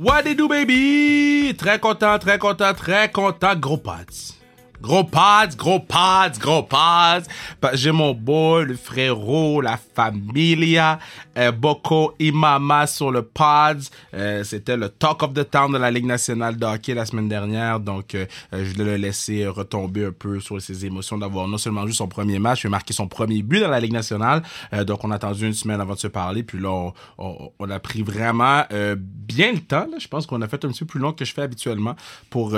What do, baby? Très content, très content, très content. Gros pads. Gros pads, gros pads, gros pads. J'ai mon boy, le frérot, la familia, euh, Boko Imama sur le pads. Euh, C'était le talk of the town de la Ligue nationale de hockey la semaine dernière. Donc, euh, je voulais le laisser retomber un peu sur ses émotions d'avoir non seulement joué son premier match, mais marqué son premier but dans la Ligue nationale. Euh, donc, on a attendu une semaine avant de se parler. Puis là, on, a pris vraiment euh, bien le temps. Je pense qu'on a fait un petit peu plus long que je fais habituellement pour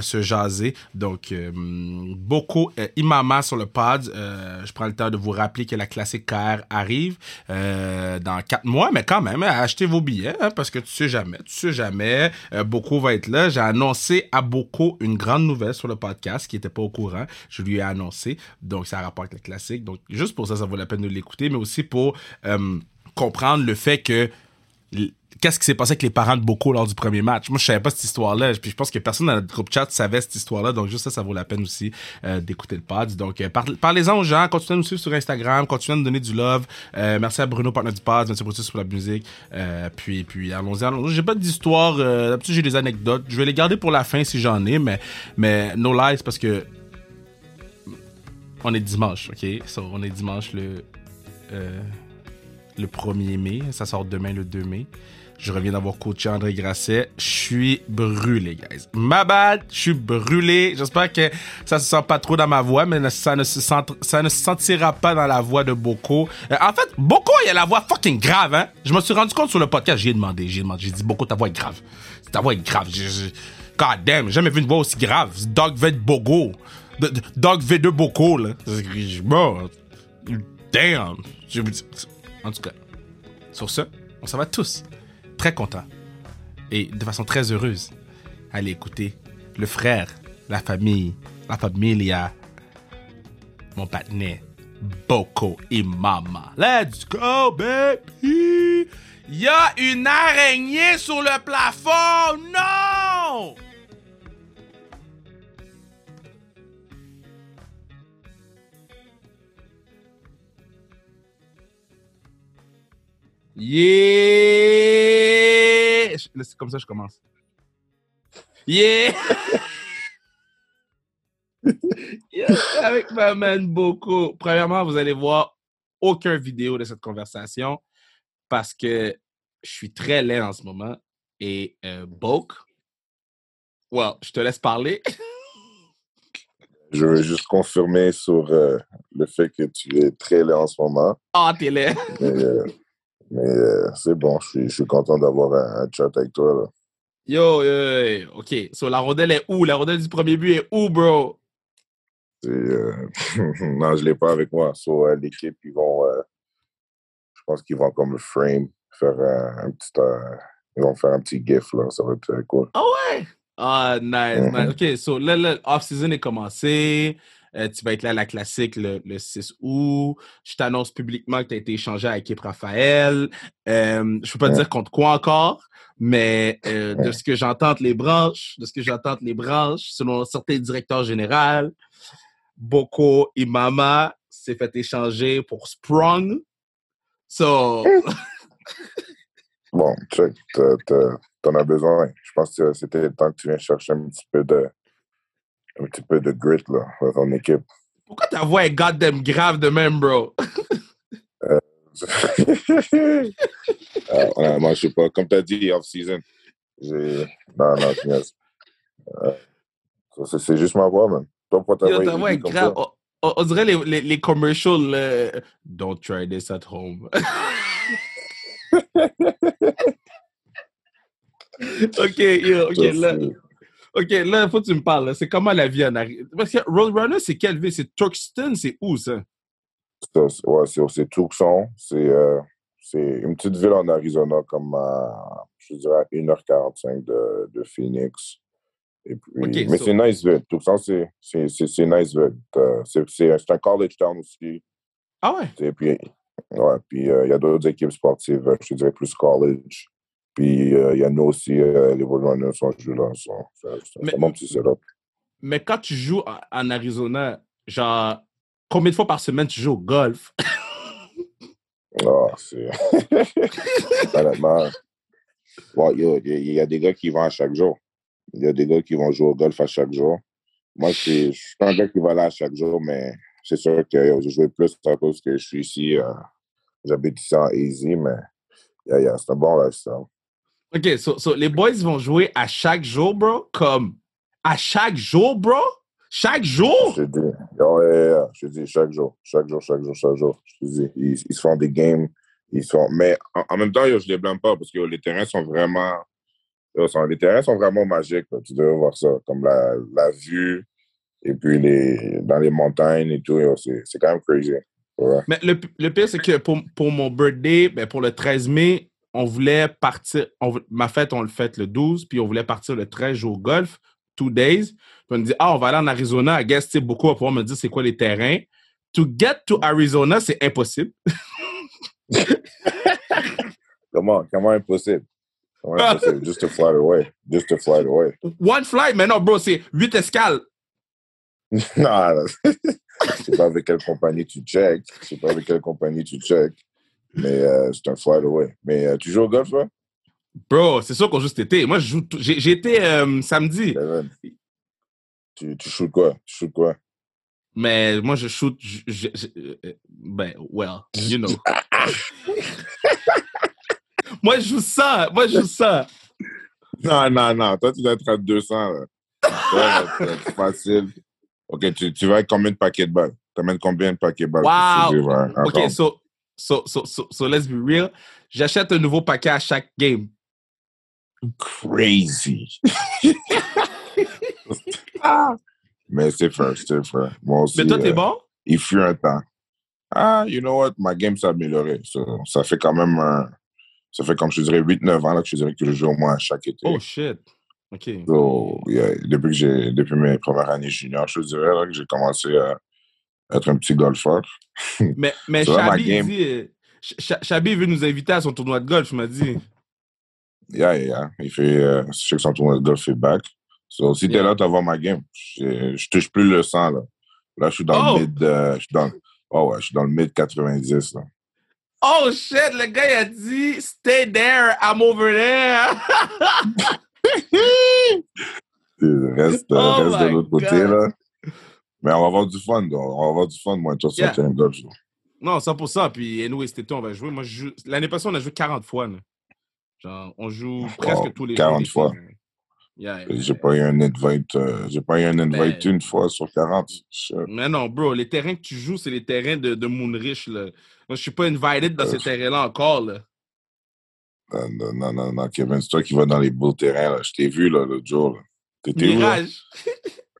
se jaser. Donc, beaucoup euh, Imama sur le pod. Euh, je prends le temps de vous rappeler que la classique KR arrive euh, dans quatre mois, mais quand même, achetez vos billets hein, parce que tu sais jamais, tu sais jamais. beaucoup va être là. J'ai annoncé à beaucoup une grande nouvelle sur le podcast qui n'était pas au courant. Je lui ai annoncé. Donc, ça a rapport avec la classique. Donc, juste pour ça, ça vaut la peine de l'écouter, mais aussi pour comprendre le fait que qu'est-ce qui s'est passé avec les parents de Boko lors du premier match? Moi, je savais pas cette histoire-là. Puis je pense que personne dans notre groupe chat savait cette histoire-là. Donc, juste ça, ça vaut la peine aussi euh, d'écouter le pod. Donc, euh, parlez-en aux gens. Continuez à nous suivre sur Instagram. Continuez à nous donner du love. Euh, merci à Bruno, partenaire du pod. Merci Brutus pour la musique. puis, puis allons-y. Allons j'ai pas d'histoire. D'habitude, j'ai des anecdotes. Je vais les garder pour la fin si j'en ai. Mais, mais no lies parce que on est dimanche, OK? on est dimanche le... le 1er mai. Ça sort demain, le 2 mai. Je reviens d'avoir coaché André Grasset. Je suis brûlé, guys. Ma bad, je suis brûlé. J'espère que ça se sent pas trop dans ma voix, mais ça ne se, sentira pas dans la voix de Boko. Euh, en fait, Boko, il a la voix fucking grave, hein. Je me suis rendu compte sur le podcast, j'ai demandé, j'ai demandé, j'ai dit, Boko, ta voix est grave. Ta voix est grave. God damn, j'ai jamais vu une voix aussi grave. Dog V de Bogo. Dog V2 Boko, là. Bon, damn. En tout cas, sur ce, on s'en va tous très content et de façon très heureuse aller écouter le frère, la famille, la familia, mon patinet, Boko et Mama. Let's go, baby! Il y a une araignée sur le plafond! Non! Yeah! C'est comme ça que je commence. Yeah! avec ma man beaucoup. Premièrement, vous allez voir aucune vidéo de cette conversation parce que je suis très laid en ce moment. Et euh, Boke, well, je te laisse parler. je veux juste confirmer sur euh, le fait que tu es très laid en ce moment. Ah, t'es laid. Euh, mais euh, c'est bon, je suis, je suis content d'avoir un, chat avec toi. Là. Yo, yo, OK. So, la rondelle est où? La rondelle du premier but est où, bro? Euh... non, je ne l'ai pas avec moi. So, euh, l'équipe, ils vont. Je pense qu'ils vont comme le frame, faire un, petit. ils vont faire un petit gif, là. Ça va être cool. Ah ouais? Ah, nice, nice. Mm-hmm. OK, so là, l'off-season est commencé. Euh, tu vas être là à la classique le, 6 août. Je t'annonce publiquement que tu as été échangé à l'équipe Raphaël. Euh, je ne peux pas te dire contre quoi encore, mais euh, de ce que j'entends les branches, de ce que j'entends les branches, selon certains directeurs généraux, Boko Imama s'est fait échanger pour Sprung. So... bon, check, t'en as besoin. Je pense que c'était le temps que tu viens chercher un petit peu de un petit peu de grit là, dans ton équipe. Pourquoi ta voix est goddamn grave de même, bro? euh, euh, moi, je sais pas. Comme tu as dit, off-season. Non, non, euh, c'est juste ma voix, man. Toi, ta, Yo, ta voix est grave. On, on, dirait les, les, les commercials. Euh, Don't try this at home. ok, yo, ok, là. OK, là, il faut que tu me parles. C'est comment la vie en Arizona? Parce que Roadrunner, c'est quelle ville? C'est Turkston? C'est où, ça? ouais, c'est Tucson. Euh, c'est une petite ville en Arizona, comme à, je dirais, 1h45 de, de Phoenix. Et puis, mais c'est nice ville. Tucson, c'est nice ville. Euh, c'est un college town aussi. Ah ouais? Et puis, ouais, puis euh, il y a d'autres équipes sportives, je dirais plus college. Puis euh, il y a nous aussi, euh, les Roadrunners sont joués là. C'est petit setup. Mais quand tu joues en Arizona, genre, combien de fois par semaine tu joues au golf? Ah, c'est. Honnêtement, il y, a des gars qui vont à chaque jour. Il y a des gars qui vont jouer au golf à chaque jour. Moi, je suis pas un gars qui va là à chaque jour, mais c'est sûr que je joue plus à cause que je suis ici. Euh, j'habite ici en Easy, mais yeah, yeah, c'est un bon lifestyle. OK, so, so, les boys vont jouer à chaque jour, bro? Comme à chaque jour, bro? Chaque jour? Je te dis, oh, yeah, je te dis, chaque jour, chaque jour, chaque jour, chaque jour. Je te dis, ils, ils se font des games. Ils sont... Mais en, même temps, je ne les blâme pas parce que les terrains sont vraiment. Les terrains sont vraiment magiques. Tu devrais voir ça. Comme la, la vue, et puis les, dans les montagnes et tout. C'est quand même crazy. Mais le, le pire, c'est que pour, pour mon birthday, ben pour le 13 mai, on voulait partir. ma fête, on le fait le 12, puis on voulait partir le 13 au golf, two days. Puis on me dit, ah, on va aller en Arizona. I guess, beaucoup va pouvoir me dire c'est quoi les terrains. To get to Arizona, c'est impossible. comment, comment impossible? Comment impossible? Just to fly away. Just to fly away. One flight, mais non, bro, c'est huit escales. non, je sais pas avec quelle compagnie tu check. Je sais pas avec quelle compagnie tu check. Mais euh, c'est un flight away. Mais euh, tu joues au golf, toi? Bro, c'est sûr qu'on joue cet été. Moi, j'ai été euh, samedi. Tu, tu shoots quoi? Tu shoots quoi? Mais moi, je shoot. Je, ben, well, you know. moi, je joue ça. Moi, je joue ça. Non, non, non. Toi, tu dois être à 200. Là. c'est facile. OK, tu, tu vas avec combien de paquets de balles? Tu amènes combien de paquets de balles? Wow! OK, so, so, so, so, so let's be real. J'achète un nouveau paquet à chaque game. Crazy. Mais c'est frère, c'est frère. Moi aussi. Mais toi, t'es euh, bon? Il fut un temps. Ah, you know what? Ma game s'est améliorée. So, ça fait quand même un, Ça fait comme je dirais 8-9 ans là, que je dirais que je joue au moins chaque été. Oh shit. OK. So, yeah, depuis, que j'ai, depuis mes premières années junior, je dirais là, que j'ai commencé à être un petit golfeur. Mais, mais Chabi, dit, euh, Chabi veut nous inviter à son tournoi de golf, il m'a dit. Yeah, yeah, yeah. Il fait, euh, je sais que son tournoi de golf est back. So, si t'es là, tu vas voir ma game. Je, je touche plus le sang, là. Là, je suis dans le oh! mid, euh, je suis dans, oh ouais, je suis dans le mid 90, là. Oh shit, le gars, il a dit, stay there, I'm over there. reste, oh reste de l'autre côté, là. Mais on va avoir du fun, on va avoir du fun, moi, toi, yeah. un golf. Non, 100%. Puis, anyway, cet été, on va jouer. Moi, l'année passée, on a joué 40 fois. Là. Genre, on joue presque tous les 40 fois. j'ai pas eu un invite, euh, j'ai pas eu un invite ben une fois sur 40. Mais non, bro, les terrains que tu joues, c'est les terrains de, de Moonrich, là. Moi, je suis pas invited dans ces terrains-là encore, là. Non, non, non, non, Kevin, c'est toi qui vas dans les beaux terrains, là. Je t'ai vu, là, l'autre jour, là. T'étais Mirage.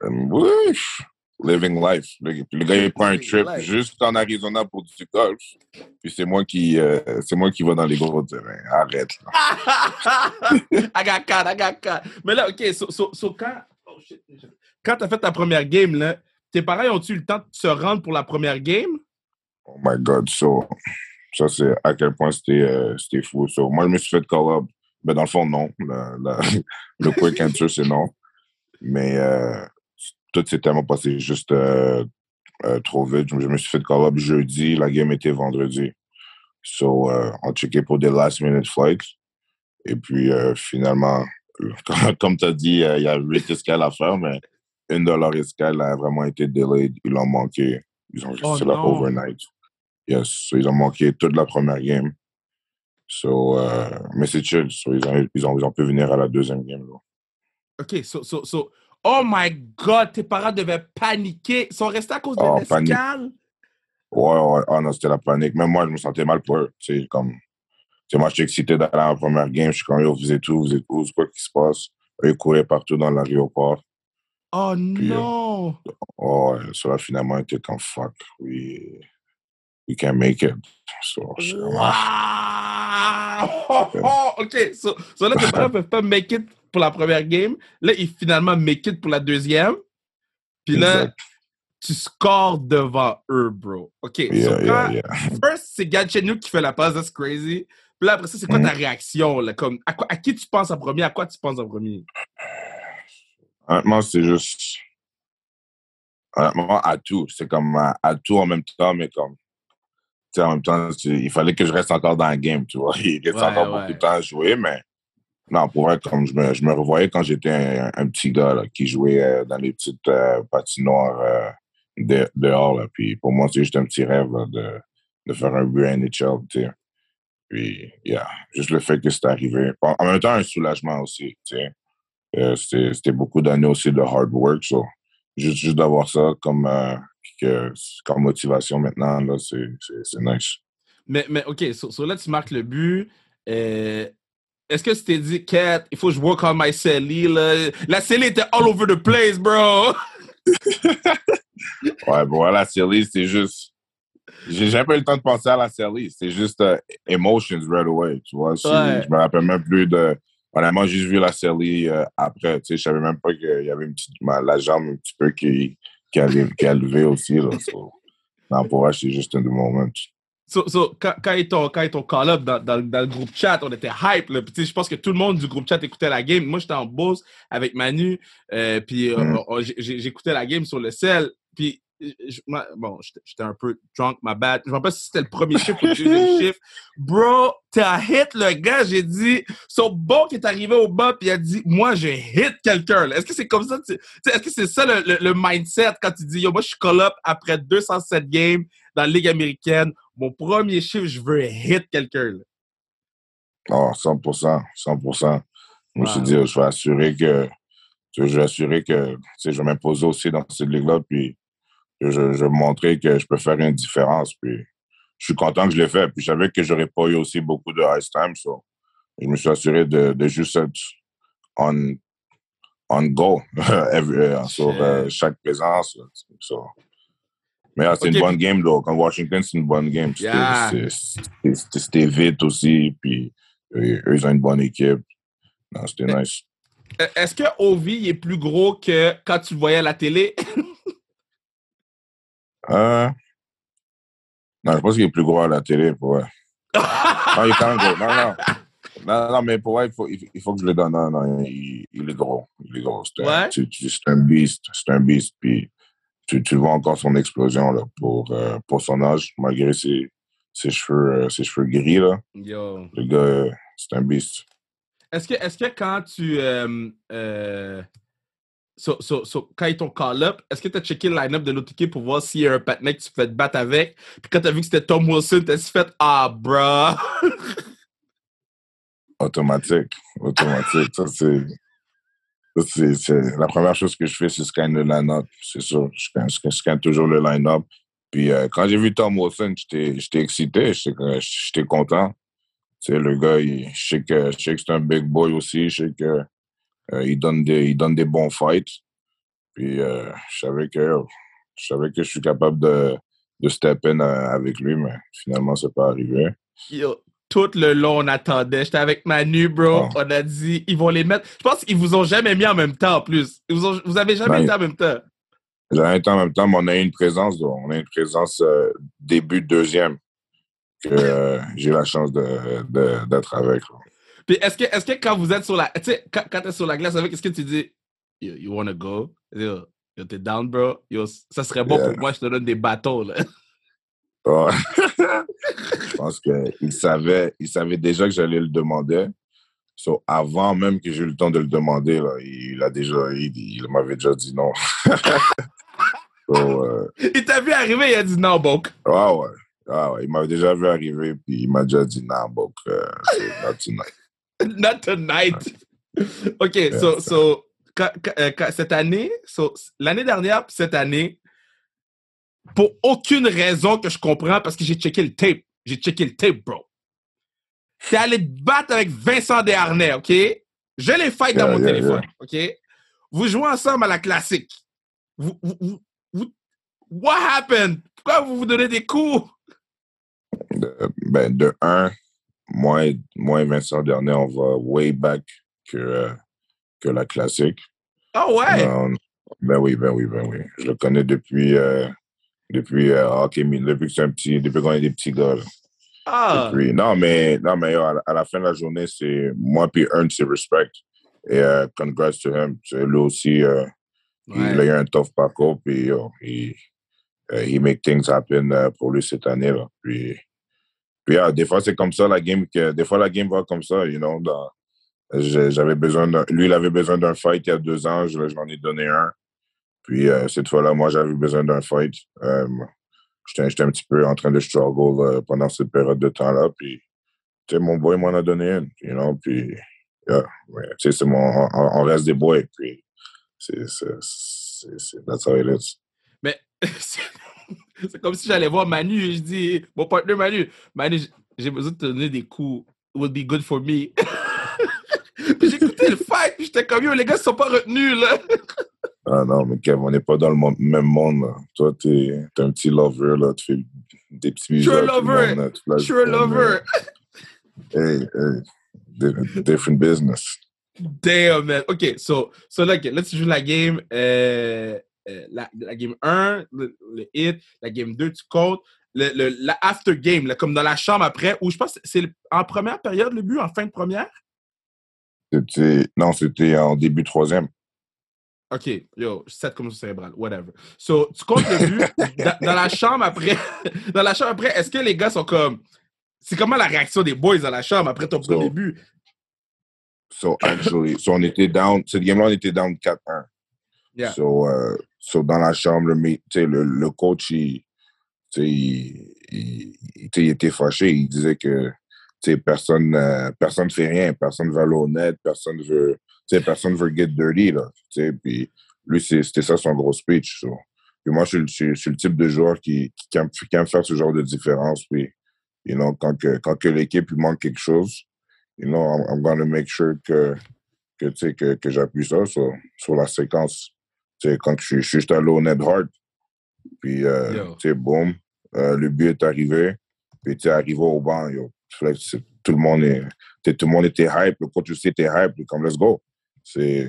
Où, oui, living life. Le, gars, il prend un trip juste en Arizona pour du golf. Puis c'est moi qui, euh, c'est moi qui va dans les gros terrains. Arrête. I got caught, I got caught. Mais là, OK, so, so, so quand, oh shit, quand t'as fait ta première game, là, tes parents ont-tu eu le temps de se rendre pour la première game? Oh my God, so, ça c'est à quel point c'était, euh, c'était fou. So, moi, je me suis fait call up. Mais dans le fond, non. le quick answer, c'est non. Mais euh, tout s'est tellement passé juste euh, euh, trop vite. Je me suis fait call up jeudi, la game était vendredi. So, euh, on checké pour des last minute flights. Et puis, finalement, comme, tu as dit, il y a huit escales à faire, mais une de leurs escales a vraiment été delayed. Ils l'ont manqué. Ils ont resté oh là overnight. Yes, ils ont manqué toute la première game. So, mais c'est chill. So, ils, ont, ils, ont, ils, ont, pu venir à la deuxième game. Là. OK, so, so, so Oh my God, tes parents devaient paniquer. Ils sont restés à cause de oh, l'escale? Ouais, ouais. Oh non, c'était la panique. Même moi, je me sentais mal pour eux. Tu comme... moi, je suis excité d'aller à la première game. Je suis comme, yo, vous êtes où? Vous êtes où? C'est quoi qui se passe? Eux, ils couraient partout dans l'aéroport. Oh non! Euh, oh, ça finalement été comme fuck. We, we can make it. So, wow! OK. So, so là, tes parents peuvent pas make it pour la première game. Là, il finalement make it pour la deuxième. Puis là, tu scores devant eux, bro. OK. First, c'est Gatchenou qui fait la passe, that's crazy. Puis là, après ça, c'est quoi ta mm. réaction? Là? Comme, à, quoi, à qui tu penses en premier? À quoi tu penses en premier? Honnêtement, c'est juste. Honnêtement, à tout. C'est comme à, tout en même temps, mais comme. En même temps, il fallait que je reste encore dans le game, tu vois. Il reste encore beaucoup de temps à jouer, mais Non, pour vrai, comme je me, je me revoyais quand j'étais un, petit gars là, qui jouait euh, dans les petites euh, patinoires euh, de, dehors. Là. Puis pour moi, c'est juste un petit rêve de, de faire un but à NHL. Tu sais. Puis, yeah, juste le fait que c'est arrivé. En même temps, un soulagement aussi. C'était beaucoup d'années aussi de hard work. So, juste juste d'avoir ça comme, comme motivation maintenant, c'est nice. Mais, mais OK, so, là, tu marques le but. Est-ce que tu t'es dit, Cat, il faut que je work on my celly, là? La celly était all over the place, bro! ouais, bon, la celly, c'est juste. J'ai jamais eu le temps de penser à la celly. C'est juste uh, emotions right away, tu vois. Je me rappelle même plus de. Honnêtement, j'ai juste vu la celly uh, après. Tu sais, je savais même pas qu'il y avait une petite, la jambe un petit peu qui, qui, a, qui a levé aussi. Là, non, pour moi, c'est juste un moment. So, so, quand, quand, ils t'ont, call-up dans, dans, dans, le groupe chat, on était hype. Là. Je pense que tout le monde du groupe chat écoutait la game. Moi, j'étais en boss avec Manu. Euh, puis, euh, mm. j'écoutais la game sur le sel. Puis, bon, j'étais un peu drunk, ma bad. Je ne sais pas si c'était le premier chiffre ou le deuxième chiffre. Bro, t'as hit le gars. J'ai dit, son bon qui est arrivé au bas, puis il a dit, moi, j'ai hit quelqu'un. Est-ce que c'est comme ça? Est-ce que c'est ça le, le, mindset quand tu dis, yo, moi, je suis call-up après 207 games dans la Ligue américaine mon premier chiffre, je veux hit quelqu'un. Oh, 100%, 100%. Je me suis dit, je vais assurer que, je vais assurer que, je vais m'imposer aussi dans cette ligue-là, puis je, je vais montrer que je peux faire une différence. Puis je suis content que je l'ai fait. Puis je savais que j'aurais pas eu aussi beaucoup de ice time, so je me suis assuré de, de juste être on, on go euh, sur euh, chaque présence. So, mais ah, c'est une bonne game, donc. Quand Washington, c'est une bonne game. C'était vite aussi, puis eux, ils ont une bonne équipe. C'était nice. Euh, est-ce que Ovi est plus gros que quand tu le voyais à la télé? euh, non, je pense qu'il est plus gros à la télé, pour vrai. non, il est quand même gros. Non, non. Non, non, mais pour vrai, il faut, il faut que je le donne. Non, non, il, il est gros. Il est gros. C'est un, ouais? un beast. C'est un beast. Puis tu, tu vois encore son explosion là, pour, euh, pour son âge, malgré ses, ses, cheveux, euh, ses cheveux gris. Là. Yo. Le gars, euh, c'est un beast. Est-ce que, est que quand tu. So, so, so, quand ils t'ont call-up, est-ce que tu as checké le line-up de l'autre équipe pour voir s'il y a un patinet que tu fais te battre avec? Puis quand tu as vu que c'était Tom Wilson, tu as fait Ah, bruh! Automatique. Automatique. Ça, c'est c'est la première chose que je fais, c'est scanner le line-up. C'est sûr, je scanne, toujours le line-up. Puis euh, quand j'ai vu Tom Wilson, j'étais excité, j'étais content. C'est le gars, il, je sais que, que c'est un big boy aussi, je sais que euh, il donne des il donne des bons fights. Puis euh, je savais que je savais que je suis capable de de step in avec lui, mais finalement c'est pas arrivé tout le long, on attendait. J'étais avec Manu, bro. On a dit, ils vont les mettre. Je pense qu'ils vous ont jamais mis en même temps, en plus. vous, vous avez jamais été en même temps. Jamais été en même temps, mais on a eu une présence. On a une présence euh, début deuxième que euh, j'ai la chance d'être de, avec. Puis est-ce que, est que quand vous êtes sur la. Tu sais, quand, quand tu es sur la glace avec, est-ce que tu dis, you, you wanna go? Yo, t'es down, bro? Yo, ça serait bon pour moi, je te donne des bateaux, là. je pense qu'il savait, il savait déjà que j'allais le demander. So, avant même que j'ai eu le temps de le demander, là, il, a déjà, il, m'avait déjà dit non. Euh, il t'a vu arriver, il a dit non, Bok. Ah ouais. Ah ouais. Il m'avait déjà vu arriver, puis il m'a déjà dit non, Bok. Euh, not tonight. not tonight. OK, so, so euh, cette année, so, l'année dernière, cette année, pour aucune raison que je comprends parce que j'ai checké le tape. J'ai checké le tape, bro. T'es allé te battre avec Vincent Desharnais, OK? Je les fight dans mon téléphone, OK? Vous jouez ensemble à la classique. Vous, vous, vous, what happened? Pourquoi vous vous donnez des coups? De, ben, de un, moi et, moi Vincent Desharnais, on va way back que, euh, que la classique. Ah ouais? ben oui, ben oui, ben oui. Je le connais depuis... Euh, depuis, euh, hockey, depuis que c'est un petit, depuis qu'on est des petits gars. Ah. non, mais, non, mais à, la, fin de la journée, c'est moi puis Earn, c'est respect. Et uh, congrats to him. Lui aussi, uh, il a eu un tough parcours, puis il, uh, he make things happen uh, pour lui cette année. Là. Puis, puis des fois, c'est comme ça, la game, que, des fois, la game va comme ça, you know. Dans, J'avais besoin d'un. Lui, il avait besoin d'un fight il y a deux ans. Je, je ai donné un. Puis euh, cette fois-là, moi, j'avais besoin d'un fight. Euh, J'étais un petit peu en train de struggle euh, pendant cette période de temps-là. Puis, tu sais, mon boy m'en a donné une. You know? Puis, yeah, tu sais, mon. On, reste des boys. Puis, c'est. That's how it is. Mais. c'est comme si j'allais voir Manu et je dis, mon partenaire Manu, Manu, j'ai besoin de te donner des coups. It would be good for me. puis écouté le fight, puis j'étais comme, yo, les gars, ils sont pas retenus, là. ah non, mais Kev, on n'est pas dans le même monde, là. Toi, t'es es un petit lover, là. Tu fais des petits bisous. Lover. Un lover. Hey, hey. Different business. Damn, man. OK, so, so là, là, tu joues la game. Euh, euh, la, la, game 1, le, hit, la game 2, tu comptes. Le, le, la after game, là, comme dans la chambre après, où je pense que c'est en première période le but, en fin de première? Non, c'était en début troisième. OK, yo, 7 commotion cérébrale, whatever. So, tu comptes le but dans, la chambre après. dans la chambre après, est-ce que les gars sont comme. C'est comment la réaction des boys dans la chambre après ton premier but? So, actually, so on était down. Cette game-là, on était down 4-1. Yeah. So, uh, So, dans la chambre, le, le, le coach, il, il, il, était fâché. Il disait que personne ne personne fait rien, personne veut l'honnête, personne veut personne veut get dirty. Là, puis lui, c'était ça son gros speech. So. Puis moi, je suis, je, suis, le type de joueur qui, qui, aime, faire ce genre de différence. Puis, you know, quand que, quand que l'équipe lui manque quelque chose, you know, I'm, I'm gonna make sure que, que, que, que j'appuie ça sur, sur la séquence quand je, suis juste allé au Ned Hart, puis, euh, tu sais, boum, euh, le but est arrivé, puis tu es arrivé au banc, yo. Tout le monde est, tout le monde était hype, le coach aussi était hype, comme let's go. C'est,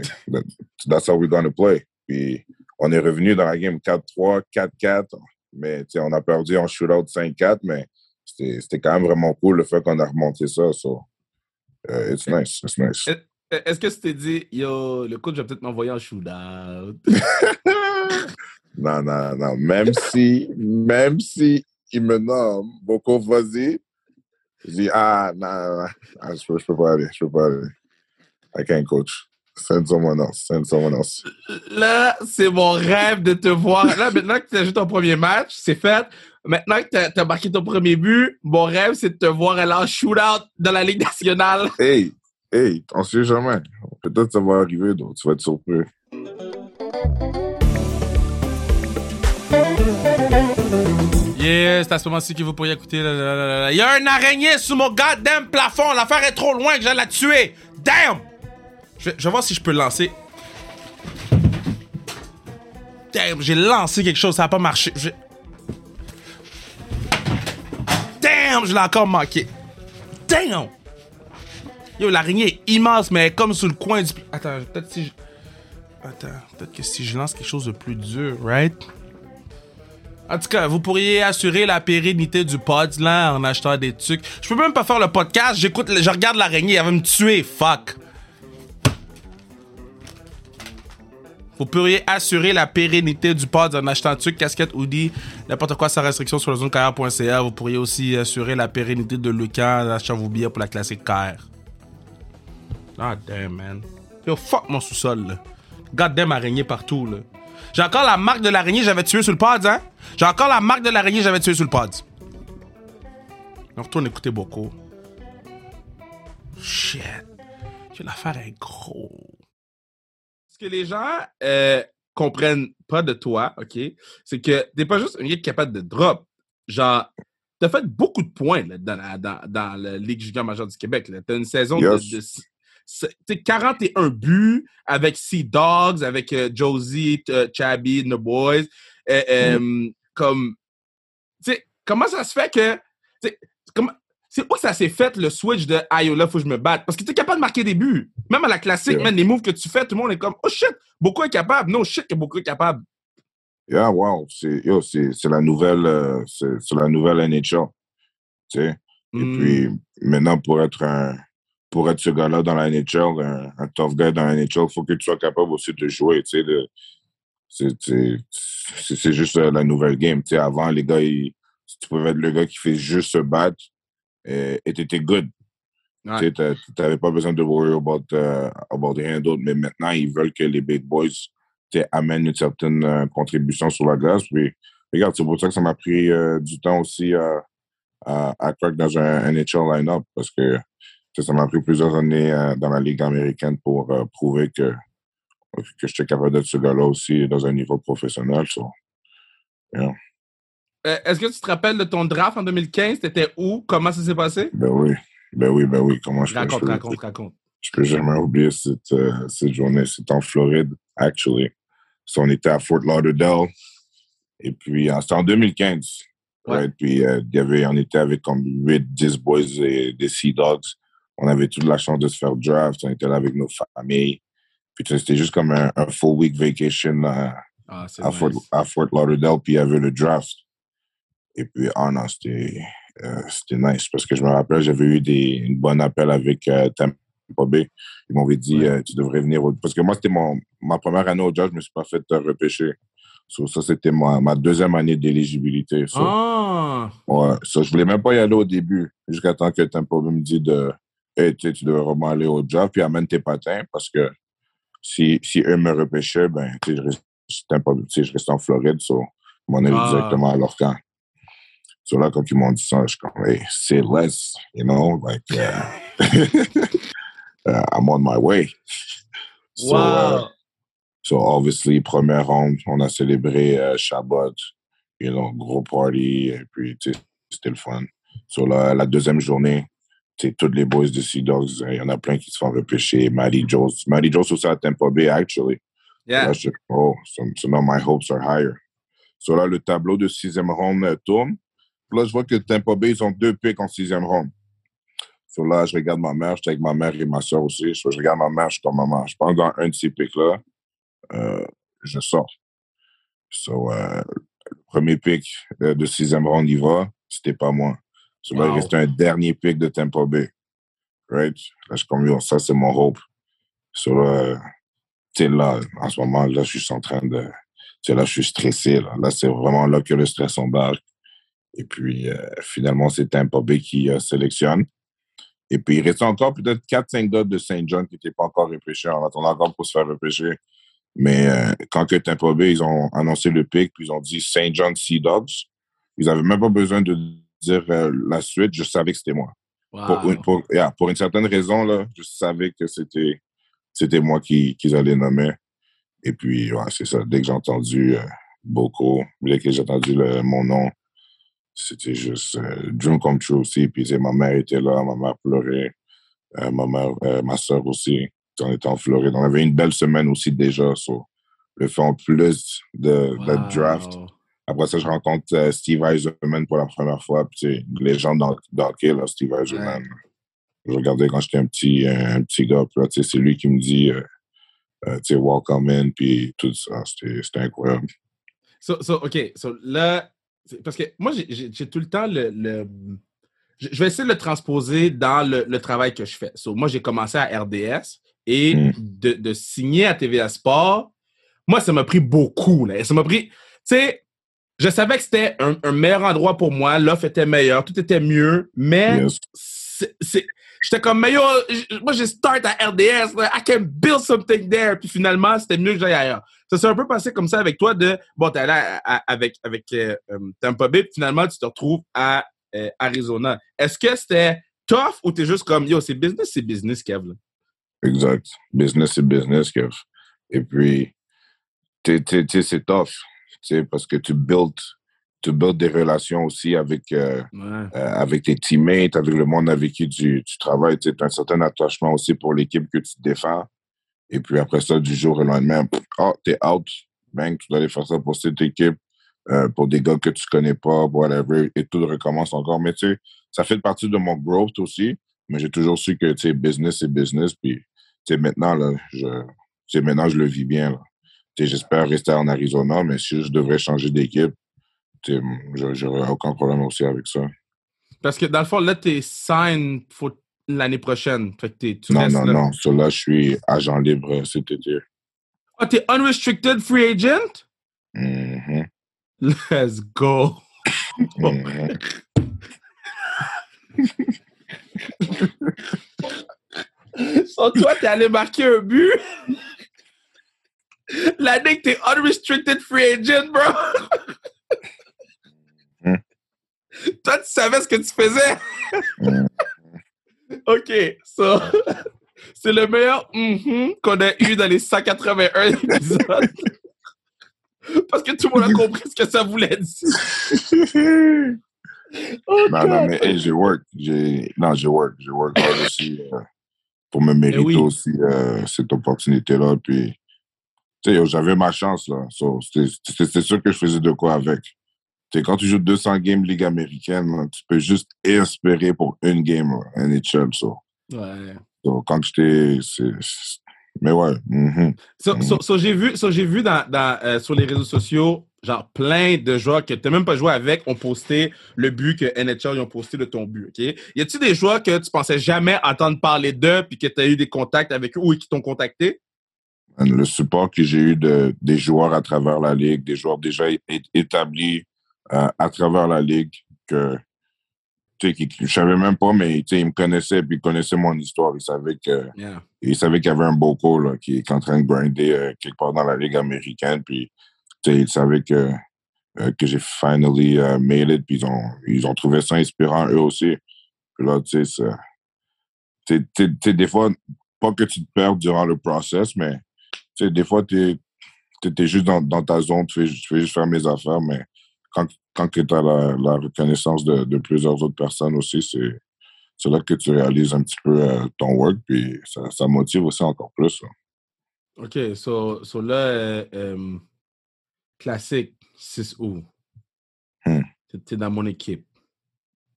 that's how we're gonna play. Puis on est revenu dans la game 4-3, 4-4, mais on a perdu en shootout 5-4, mais c'était quand même vraiment cool le fait qu'on a remonté ça. So, uh, it's nice, it's nice. Est-ce que tu t'es dit, yo, le coach va peut-être m'envoyer en shootout? non, non, non. Même si, même si il me nomme, beaucoup vas-y, je dis, ah, non, non, ah, je, peux, je peux pas aller, je peux pas aller. I can't coach. Send someone else. Send someone else. Là, c'est mon rêve de te voir. Là, maintenant que tu as joué ton premier match, c'est fait. Maintenant que tu as, marqué ton premier but, mon rêve, c'est de te voir aller en shootout dans la Ligue nationale. Hey, hey, on sait jamais. Peut-être ça va arriver, donc tu vas être surpris. Yeah, c'est à ce moment-ci que vous pourriez écouter. Il y a un araignée sous mon goddamn plafond. L'affaire est trop loin que j'allais la tuer. Damn! Je vais, voir si je peux lancer. Damn, j'ai lancé quelque chose, ça n'a pas marché. Damn, je l'ai encore manqué. Damn! Yo, l'araignée est immense, mais comme sous le coin du. Attends, peut-être si je. Attends, peut-être que si je lance quelque chose de plus dur, right? En tout cas, vous pourriez assurer la pérennité du pod là en achetant des trucs. Je peux même pas faire le podcast, j'écoute, je regarde l'araignée, elle va me tuer, fuck. Vous pourriez assurer la pérennité du pod en achetant un truc, casquette, hoodie, n'importe quoi sans restriction sur le zonecarrière.ca. Vous pourriez aussi assurer la pérennité de Lucas en achetant vos billets pour la classique KR. Ah, damn, man. Yo, fuck mon sous-sol, là. Goddamn araignée partout, là. J'ai encore la marque de l'araignée j'avais tué sur le pod, hein? J'ai encore la marque de l'araignée j'avais tué sur le pod. On retourne écouter beaucoup. Shit. L'affaire est gros. Ce que les gens euh, comprennent pas de toi, OK, c'est que t'es pas juste un gars capable de drop. Genre, t'as fait beaucoup de points là, dans, la, dans, dans la Ligue junior majeure du Québec. T'as une saison de, de 41 buts avec Sea Dogs, avec euh, Josie, euh, Chabby, The Boys. Euh, mm. Comme, sais, comment ça se fait que. C'est où ça s'est fait le switch de Ayo, là, faut que je me batte? Parce que tu es capable de marquer des buts. Même à la classique, même les moves que tu fais, tout le monde est comme, oh shit, beaucoup est capable. Non, shit, que beaucoup est capable. Yeah, wow. C'est la nouvelle, c'est la nouvelle NHL. Tu sais. Et mm. puis, maintenant, pour être un, pour être ce gars-là dans la NHL, un, un, tough guy dans la NHL, il faut que tu sois capable aussi de jouer. Tu sais, c'est juste euh, la nouvelle game. Tu sais, avant, les gars, tu pouvais être le gars qui fait juste se battre et tu étais good. Tu n'avais pas besoin de worry about, uh, about rien d'autre, mais maintenant, ils veulent que les big boys amènent une certaine euh, contribution sur la glace. Puis, regarde, c'est pour ça que ça m'a pris euh, du temps aussi à, à, crack dans un NHL line-up, parce que ça m'a pris plusieurs années euh, dans la Ligue américaine pour prouver que, que j'étais capable d'être ce gars-là aussi dans un niveau professionnel. Est-ce que tu te rappelles de ton draft en 2015? T'étais où? Comment ça s'est passé? Ben oui. Ben oui, ben oui. Comment je Raconte, peux, raconte, raconte. Je peux jamais oublier cette, euh, cette journée. C'était en Floride, actually. So, on était à Fort Lauderdale. Et puis, euh, c'était en 2015. Ouais. Puis, euh, y avait, on était avec comme 8, 10 boys et des Sea Dogs. On avait toute la chance de se faire draft. On était là avec nos familles. Puis, c'était juste comme un, full week vacation ah, à, Fort, à Fort Lauderdale. Puis, il y avait le draft. Et puis, ah non, c'était euh, c'était nice parce que je me rappelle, j'avais eu des, une bonne appel avec euh, Tampa Bay. Ils m'avaient dit, euh, tu devrais venir. Parce que moi, c'était ma première année au job, je ne me suis pas fait repêcher. ça, c'était ma, ma, deuxième année d'éligibilité. ah! Ouais, je voulais même pas y aller au début, jusqu'à temps que Tampa Bay me dit de, hey, tu devrais vraiment aller au job, puis amène tes patins, parce que si, si eux me repêchaient, ben, je reste, je en Floride, so, je m'en allais ah. directement à leur camp. So là, quand ils m'ont dit ça, je suis comme, hey, say less, you know, like, uh, uh, I'm on my way. So, wow. Uh, so obviously, première ronde, on a célébré uh, Shabbat, you know, gros party, et puis, c'était le fun. So là, la deuxième journée, c'est tous les boys de Sea Dogs, il y en a plein qui se font repêcher. Maddie Jones. Maddie Jones aussi à Tampa Bay, actually. Yeah. So, là, oh, so, so, now my hopes are higher. So là, le tableau de sixième ronde euh, tourne. Là, je vois que Tampa Bay, ils ont deux pics en sixième ronde. So là, je regarde ma mère, j'étais avec ma mère et ma soeur aussi. je regarde ma mère, je suis comme maman. Je pense dans un de ces pics-là, euh, je sors. So, euh, le premier pic de, sixième ronde, il va, c'était pas moi. So là, il reste un dernier pic de Tampa Bay. Right? Là, je suis comme, ça, c'est mon hope. So là, tu là, en ce moment, là, je suis en train de. Tu là, je suis stressé. Là, là c'est vraiment là que le stress embarque. Et puis, euh, finalement, c'est Tampa Bay qui euh, sélectionne. Et puis, il reste encore peut-être 4-5 gars de Saint John qui n'étaient pas encore repêchés. On attend encore pour se faire repêcher. Mais euh, quand que Tampa Bay, ils ont annoncé le pic, puis ils ont dit Saint John Sea Dogs, ils n'avaient même pas besoin de dire la suite. Je savais que c'était moi. Pour, pour, une certaine raison, là, je savais que c'était c'était moi qu'ils qui allaient nommer. Et puis, c'est ça. Dès que j'ai entendu beaucoup, dès que j'ai entendu mon nom, c'était juste euh, dream come true aussi. Puis ma mère était là, ma mère pleurait, euh, ma mère, euh, ma soeur aussi. On était en Floride. On avait une belle semaine aussi déjà. So, le fait en plus de, wow. draft. Après ça, je rencontre Steve Eisenman pour la première fois. Puis, légende d'hockey, là, Steve Eisenman. Je regardais quand j'étais un petit, un petit gars. Puis c'est lui qui me dit, tu sais, welcome in, puis tout ça. C'était incroyable. So, so, OK. So, là, parce que moi, j'ai tout le temps le, Je vais essayer de le transposer dans le, travail que je fais. moi, j'ai commencé à RDS et hmm. de, signer à TVA Sport, moi, ça m'a pris beaucoup. Là. Ça m'a pris. Tu sais, je savais que c'était un, meilleur endroit pour moi. L'offre était meilleure, tout était mieux, mais J'étais comme, mais yo, moi, j'ai start à RDS, I can build something there. Puis finalement, c'était mieux que j'aille ailleurs. Ça s'est un peu passé comme ça avec toi de, bon, t'es allé avec, avec euh, euh, Tampa Bay, puis finalement, tu te retrouves à euh, Arizona. Est-ce que c'était tough ou t'es juste comme, yo, c'est business, c'est business, Kev? Exact. Business, c'est business, Kev. Et puis, tu sais, c'est tough, tu sais, parce que tu build tu builds des relations aussi avec, euh, euh, avec tes teammates, avec le monde avec qui tu, tu travailles. Tu as un certain attachement aussi pour l'équipe que tu défends. Et puis après ça, du jour au lendemain, oh, t'es out. Bang, tu dois aller faire ça pour cette équipe, euh, pour des gars que tu connais pas, whatever, et tout recommence encore. Mais tu sais, ça fait partie de mon growth aussi. Mais j'ai toujours su que, tu sais, business, c'est business. Puis, tu sais, maintenant, là, je, maintenant, je le vis bien. Là. J'espère rester en Arizona, mais si je devrais changer d'équipe, j'aurais aucun problème aussi avec ça. Parce que dans le fond, là, tu es sign l'année prochaine. non, non, non. Sur là, je suis agent libre cet été. Ah, t'es unrestricted free agent? Mm-hmm. Let's go. Mm-hmm. So, toi, t'es allé marquer un but? L'année que t'es unrestricted free agent, bro. Hmm. Toi, tu savais ce que tu faisais. OK, so, c'est le meilleur mm qu'on a eu dans les 181 épisodes. Parce que tout le monde a compris ce que ça voulait dire. Oh, non, non, mais j'ai work. Non, j'ai work. J'ai work hard aussi euh, pour me mériter eh aussi euh, cette opportunité-là. Puis, tu sais, j'avais ma chance, là. C'était sûr que je faisais de quoi avec. Sais, quand tu joues 200 games Ligue américaine, tu peux juste espérer pour une game NHL, ça. Ouais. Donc, quand j'étais mais ouais. Mm j'ai vu, j'ai vu dans, dans euh, sur les réseaux sociaux, genre plein de joueurs que tu n'as même pas joué avec ont posté le but que NHL ont posté de ton but. ok? Y a-t-il des joueurs que tu pensais jamais entendre parler d'eux puis que tu as eu des contacts avec eux ou qui t'ont contacté? Le support que j'ai eu de, des joueurs à travers la ligue, des joueurs déjà établis euh, à travers la ligue que tu sais, je savais même pas, mais tu sais, il me connaissait, puis il connaissait mon histoire. Il savait que, il savait qu'il y avait un Boko, là, qui, est en train de grinder euh, quelque part dans la ligue américaine, puis tu sais, il savait que, euh, que j'ai finally uh, made it, puis ils ont, ils ont trouvé ça inspirant, eux aussi. Puis là, tu sais, tu sais, des fois, pas que tu te perds durant le process, mais tu sais, des fois, tu es, juste dans, dans ta zone, tu fais, tu fais juste faire mes affaires, mais quand, quand tu as la, reconnaissance de, plusieurs autres personnes aussi, c'est là que tu réalises un petit peu euh, ton work, puis ça, motive aussi encore plus. OK, so, so là, euh, euh, classique 6 août. Hmm. Tu es dans mon équipe.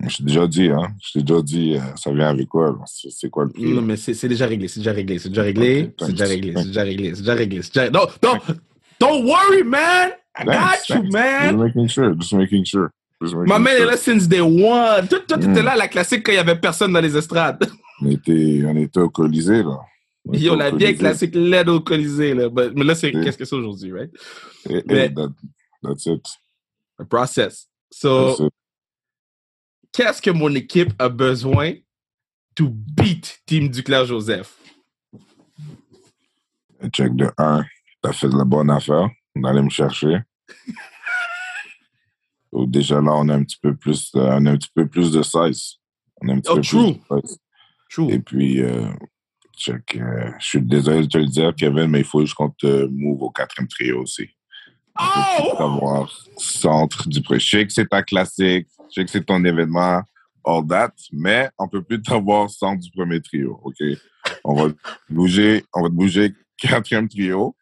Je t'ai déjà dit, hein. Je t'ai déjà dit, ça vient avec quoi? C'est quoi le prix? Non, mais c'est déjà réglé, c'est déjà réglé, c'est déjà réglé, c'est déjà réglé, c'est déjà réglé, c'est déjà réglé, c'est déjà réglé. Non, non, don't worry, man! I got you, man. Just making sure. Just making sure. Ma mère est là since day one. Toi, toi mm. là, la classique, quand il n'y avait personne dans les estrades. On était, on était au Colisée, là. On Yo, la vieille classique LED au Colisée, là. Mais là, c'est qu'est-ce que c'est aujourd'hui, right? Et, Mais, that, that's it. A process. So, qu'est-ce que mon équipe a besoin to beat Team Duclair-Joseph? Check de 1. T'as fait de la bonne affaire d'aller me chercher. déjà là, on a un petit peu plus, de, on a un petit peu plus de size. On a un petit oh, peu true. plus de size. True. Et puis, euh, check, euh, je suis désolé de te le dire, Kevin, mais il faut juste qu'on te move au quatrième trio aussi. Oh! Avoir centre du premier. Je sais que c'est ta classique, je sais que c'est ton événement, all that, mais on peut plus t'avoir centre du premier trio, OK? On va bouger, on va te bouger quatrième trio.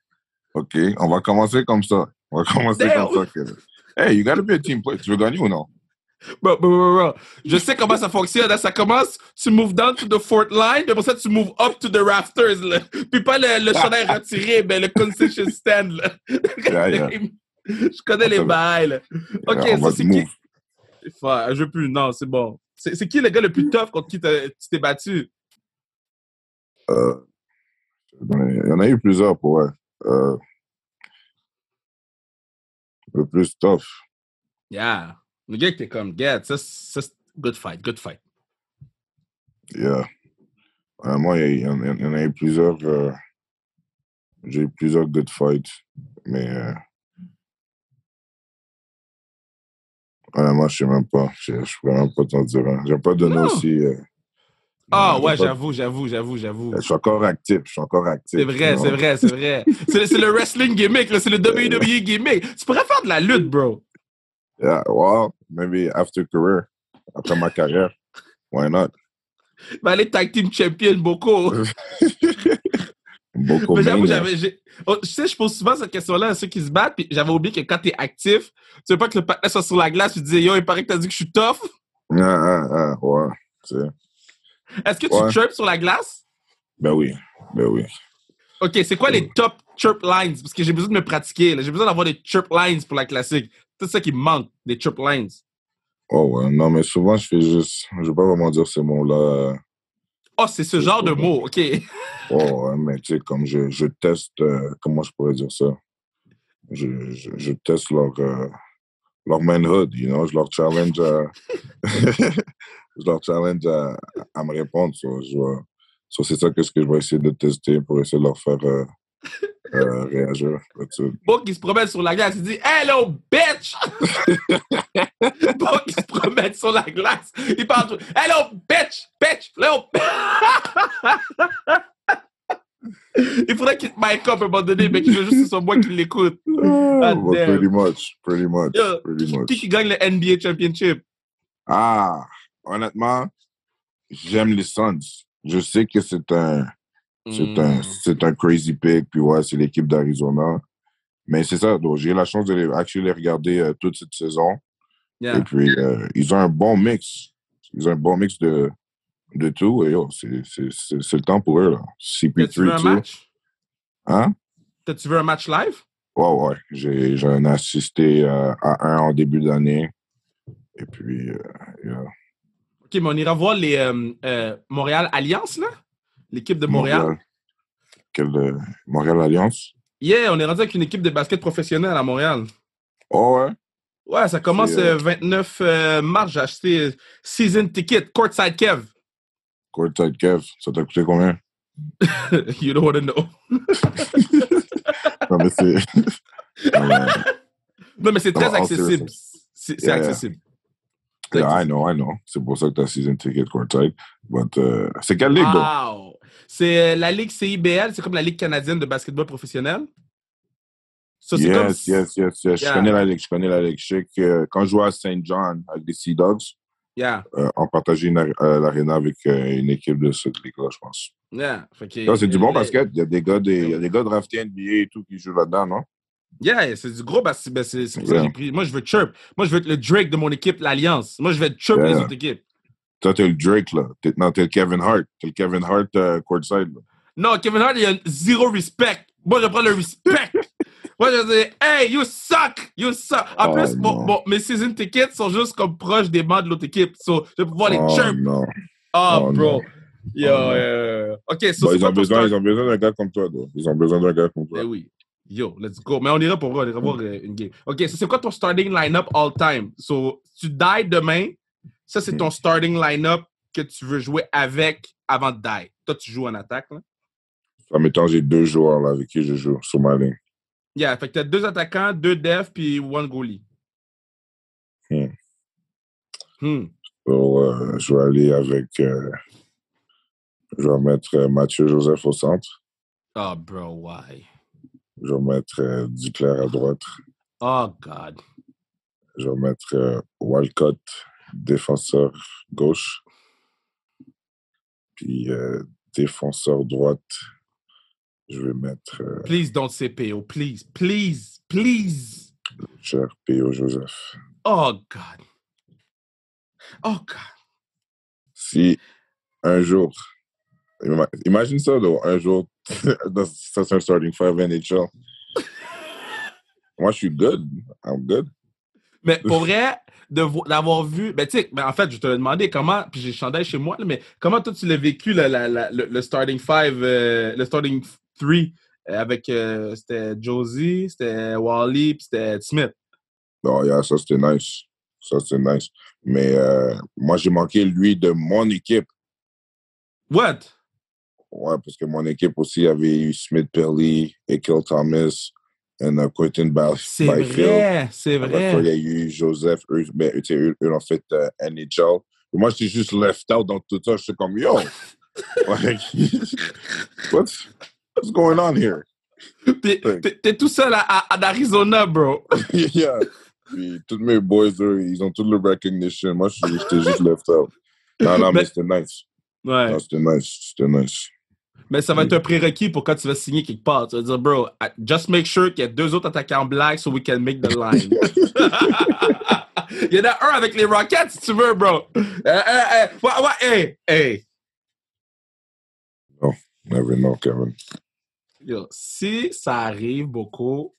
OK, on va commencer comme ça. On va commencer comme ça. Hey, you gotta be a team player. Tu veux gagner ou non? Bro, bro, bro, Je sais comment ça fonctionne. Ça commence, tu move down to the fourth line, puis après ça, tu move up to the rafters. Là. Puis pas le, le chandail retiré, mais le concession stand. Là. Je connais les bails. OK, ça, c'est qui? Enfin, je veux plus. Non, c'est bon. C'est qui le gars le plus tough contre qui tu t'es battu? Euh, il y en a eu plusieurs pour eux. Euh, le plus tough. Yeah. Le gars qui était comme, yeah, c'est good fight, good fight. Yeah. moi, il y, en, a eu plusieurs. Euh, j'ai eu plusieurs good fights, mais. Euh, moi, je sais même pas. Je ne peux même pas t'en dire. Hein. J'ai pas donné aussi. Ah ouais, j'avoue, j'avoue, j'avoue, j'avoue. Je suis encore actif, je suis encore actif. C'est vrai, c'est vrai, c'est vrai. c'est le wrestling gimmick, c'est le WWE gimmick. Tu pourrais faire de la lutte, bro. Yeah, well, maybe after career, après ma carrière. Why not? Mais aller tag team champion, beaucoup. beaucoup. Mais j'avoue, j'avais. Oh, je sais, je pose souvent cette question-là à ceux qui se battent, puis j'avais oublié que quand t'es actif, tu veux pas que le patin soit sur la glace, tu disais, yo, il paraît que t'as dit que je suis tough. Ah, ah, ah, ouais. Est-ce que tu chirps sur la glace? Ben oui, ben oui. OK, c'est quoi les top chirp lines? Parce que j'ai besoin de me pratiquer. J'ai besoin d'avoir des chirp lines pour la classique. C'est ça qui me manque, des chirp lines. Oh ouais, non, mais souvent, je fais juste... Je vais pas vraiment dire ces mots-là. Oh, c'est ce genre de mots, OK. oh, ouais, mais tu sais, comme je, je teste... Euh, comment je pourrais dire ça? Je, je, teste leur... Euh, leur manhood, you know, je leur challenge à... je leur challenge à, me répondre. je, vais, c'est ça que, ce que je vais essayer de tester pour essayer de leur faire euh, euh, réagir. Bon, qui se promène sur la glace, il dit Hello, bitch! bon, qui se promène sur la glace, il parle Hello, bitch! Bitch! Hello! il faudrait qu'il te mic up à un moment donné, mais qu'il veut juste que ce soit moi qui l'écoute. Ah, pretty much, pretty much, pretty much. Qui, qui gagne le NBA Championship? Ah, honnêtement, j'aime les Suns. Je sais que c'est un, c'est un, hmm. c'est un crazy pick, puis ouais, c'est l'équipe d'Arizona. Mais c'est ça, donc j'ai eu la chance de les, actually, les regarder euh, toute cette saison. Et puis, euh, ils ont un bon mix. Ils ont un bon mix de, de tout. Et c'est, le temps pour eux. Là. CP3, tu veux un match? Hein? T'as-tu vu un match live? Ouais, ouais. J'ai, j'en ai assisté euh, à un en début d'année. Et puis, yeah. OK, mais on ira voir les Montréal Alliance, là? L'équipe de Montréal. Quelle euh, Montréal Alliance? Yeah, on est rendu avec une équipe de basket professionnelle à Montréal. Oh ouais? Ouais, ça commence le euh, 29 euh, mars. J'ai acheté Season Ticket, Courtside Kev. Courtside Kev, ça t'a coûté combien? you don't want to know. non, mais c'est. non, mais c'est très accessible. C'est accessible. Yeah, I know, I know. C'est pour ça que tu as season ticket courtside. But, uh, c'est quelle ligue, wow. C'est euh, la ligue CIBL, c'est comme la ligue canadienne de basketball professionnel? So, yes, comme... yes, yes, yes, Je connais la ligue, je connais la ligue. Je sais que quand je jouais à St. John avec les Sea Dogs, yeah. euh, on partageait euh, l'aréna avec euh, une équipe de cette ligue-là, je pense. Yeah. c'est du bon basket. Il y a des gars, des, il y a des gars draftés NBA et tout qui jouent là-dedans, non? Yeah, c'est du gros basket. Ben, c'est pour ça que j'ai pris. Moi, je veux chirp. Moi, je veux être le Drake de mon équipe, l'Alliance. Moi, je veux être chirp les autres équipes. Toi, t'es le Drake, là. Es, non, t'es le Kevin Hart. T'es le Kevin Hart uh, courtside. Là. Non, Kevin Hart, il a zéro respect. Moi, je prends le respect. Moi, je dis, hey, you suck! You suck! En oh, plus, bon, bon, mes season tickets sont juste comme proches des bancs de l'autre équipe. So, je vais pouvoir les oh, chirp. Non. Oh, oh bro. Yo, oh, euh... OK, so bon, ils, ont besoin, ils ont besoin d'un gars comme toi, though. Ils ont besoin d'un gars comme toi. Eh oui. Yo, let's go. Mais on ira pour voir, on ira voir euh, une game. OK, c'est quoi ton starting line-up all time? So, tu die demain, ça, c'est ton starting line-up que tu veux jouer avec avant de die. Toi, tu joues en attaque, là? En mettant, j'ai deux joueurs là, avec qui je joue sur ma ligne. Yeah, fait que t'as deux attaquants, deux devs, puis one goalie. Hmm. Hmm. So, euh, je vais aller avec... Euh, je vais mettre Mathieu Joseph au centre. Oh, bro, why? Je vais mettre euh, Duclair à droite. Oh, God. Je vais mettre euh, Walcott, défenseur gauche. Puis euh, défenseur droite, je vais mettre. Euh, please don't say PO. Please, please, please. Cher PO Joseph. Oh, God. Oh, God. Si un jour, imagine ça, un jour, ça c'est un starting five NHL. Moi, je suis good? I'm good. Mais pour vrai, d'avoir vu, ben tu sais, ben, en fait, je te demandé comment, puis j'ai chandail chez moi, mais comment toi tu l'as vécu, la, la, le, starting five, euh, le starting three, euh, avec, euh, c'était Josie, c'était Wally, puis c'était Smith? Non, yeah, ça c'était nice. Ça c'était nice. Mais moi, j'ai manqué lui de mon équipe. What? Ouais, parce que mon équipe aussi avait eu Smith Perley, Ekel Thomas, et uh, Quentin Byfield. C'est vrai, c'est vrai. il y a eu Joseph, eux, ben, eux, eux ont fait uh, NHL. moi, j'étais juste left out dans tout ça. J'étais comme, yo, like, what's, what's going on here? T'es tout seul à, à, Arizona, bro. yeah. Puis tous mes boys, eux, ils ont tout le recognition. Moi, j'étais juste left out. Non, non, mais, mais c'était nice. Ouais. C'était nice. C'était nice. Mais ça va être un prérequis pour quand tu vas signer quelque part. Tu vas dire, bro, just make sure qu'il y a deux autres attaquants black so we can make the line. Il y en a un avec les Rockets si tu veux, bro. Euh, euh, euh, ouais, ouais, hey, hey. No, never know, Kevin. Yo, si ça arrive beaucoup,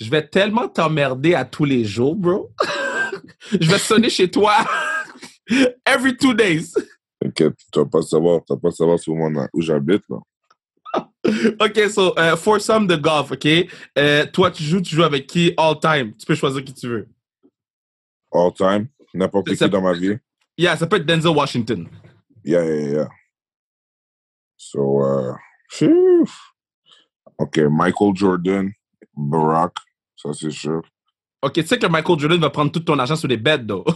je vais tellement t'emmerder à tous les jours, bro. je vais sonner chez toi every two days. T'inquiète, tu vas pas savoir, tu vas pas savoir où j'habite, là. OK, so, uh, some de golf, OK? Uh, toi, tu joues, tu joues avec qui all time? Tu peux choisir qui tu veux. All time? N'importe qui dans ma vie? Yeah, ça peut être Denzel Washington. Yeah, yeah, yeah. So, uh, OK, Michael Jordan, Barack, ça c'est sûr. OK, tu sais que Michael Jordan va prendre tout ton argent sur les bêtes, though.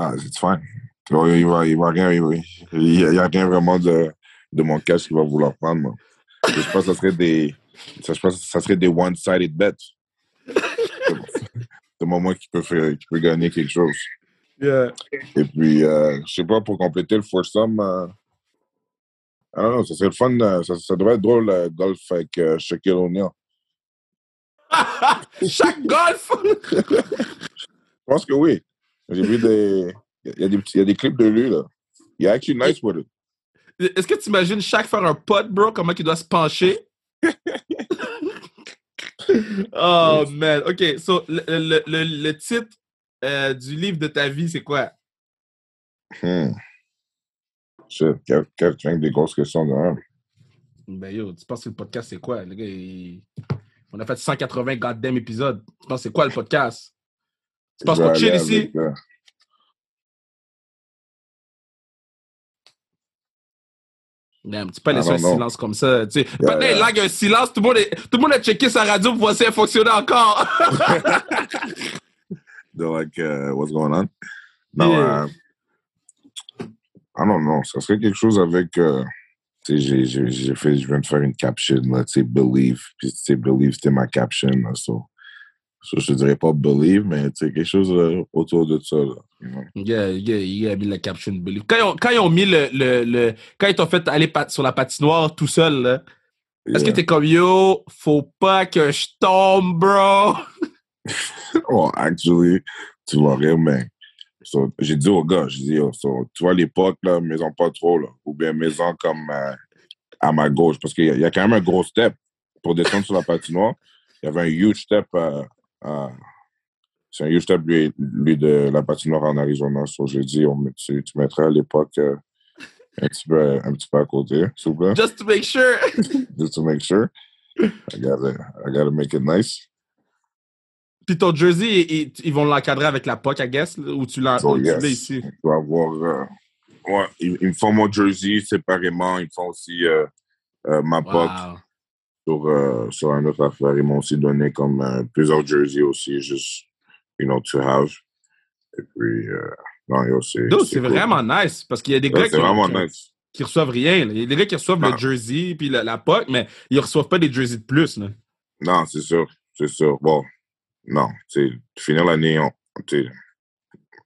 Ah, c'est fine. Il va, il va rien, il n'y a rien vraiment de, de mon cash qu'il va vouloir prendre, moi. Je pense que ça serait des, ça, je pense, ça serait des one-sided bets. C'est moment qui peut faire, qui peut gagner quelque chose. Yeah. Et puis, euh, je sais pas, pour compléter le foursome, euh, ah non, ça serait le fun, euh, ça, ça devrait être drôle, le golf avec euh, Shaquille O'Neal. Chaque golf! je pense que oui. J'ai vu des. Il y, a des il y a des clips de lui, là. Il est actually nice with it. Est-ce que tu imagines chaque faire un pot, bro, comment il doit se pencher? oh, man. OK, so, le, le, le, le titre euh, du livre de ta vie, c'est quoi? Hmm. Shit, tu viens des grosses questions de. Ben yo, tu penses que le podcast, c'est quoi? Le gars, il... On a fait 180 goddamn épisodes. Tu penses c'est quoi le podcast? Tu penses qu'on chill ici? Damn, tu peux laisser un silence comme ça. Tu sais. Yeah, yeah. il y a un silence, tout le, monde est, tout le monde a checké sa radio pour voir si elle fonctionnait encore. They're like, uh, what's going on? Non, yeah. euh, ah non, non, ça serait quelque chose avec. Euh, tu sais, j'ai fait, je viens de faire une caption, là, tu sais, Believe. Puis, tu sais, Believe, c'était ma caption, là, so. So, je dirais pas believe, mais sais, quelque chose euh, autour de ça. Là, you know? Yeah, yeah, il a mis la caption believe. Quand ils ont, quand ils ont mis le, le, le Quand ils t'ont fait aller sur la patinoire tout seul, là, est-ce que t'es comme yo, faut pas que je tombe, bro? oh, actually, tu vas rire, mais so, j'ai dit au gars, j'ai dit, yo, so, tu vois l'époque, là, maison pas trop, là, ou bien maison comme euh, à ma gauche, parce qu'il y, y, a quand même un gros step pour descendre sur la patinoire. Il y avait un huge step. Euh, ah. C'est un huge step, lui, lui, de la patinoire en Arizona. So, j'ai dit, on, tu, tu mettrais à l'époque euh, un, petit peu, un petit peu à côté, s'il vous plaît. Just to make sure. Just to make sure. I gotta, I gotta make it nice. Puis ton jersey, ils, ils vont l'encadrer avec la POC, I guess, ou tu l'as so, yes. ici? On doit avoir... Euh, ouais, ils, ils, me font mon jersey séparément. Ils font aussi euh, euh, ma wow. Sur, euh, sur une autre affaire. Ils m'ont aussi donné comme euh, plusieurs jerseys aussi, juste, you know, to have. Et puis, euh, non, c'est. C'est cool. vraiment nice parce qu'il y a des ouais, gars qui, nice. qui, reçoivent rien. Il y a des gars qui reçoivent non. le jersey puis la, la POC, mais ils ne reçoivent pas des jerseys de plus. Là. Non, c'est sûr. C'est sûr. Bon, non. Tu finis l'année, tu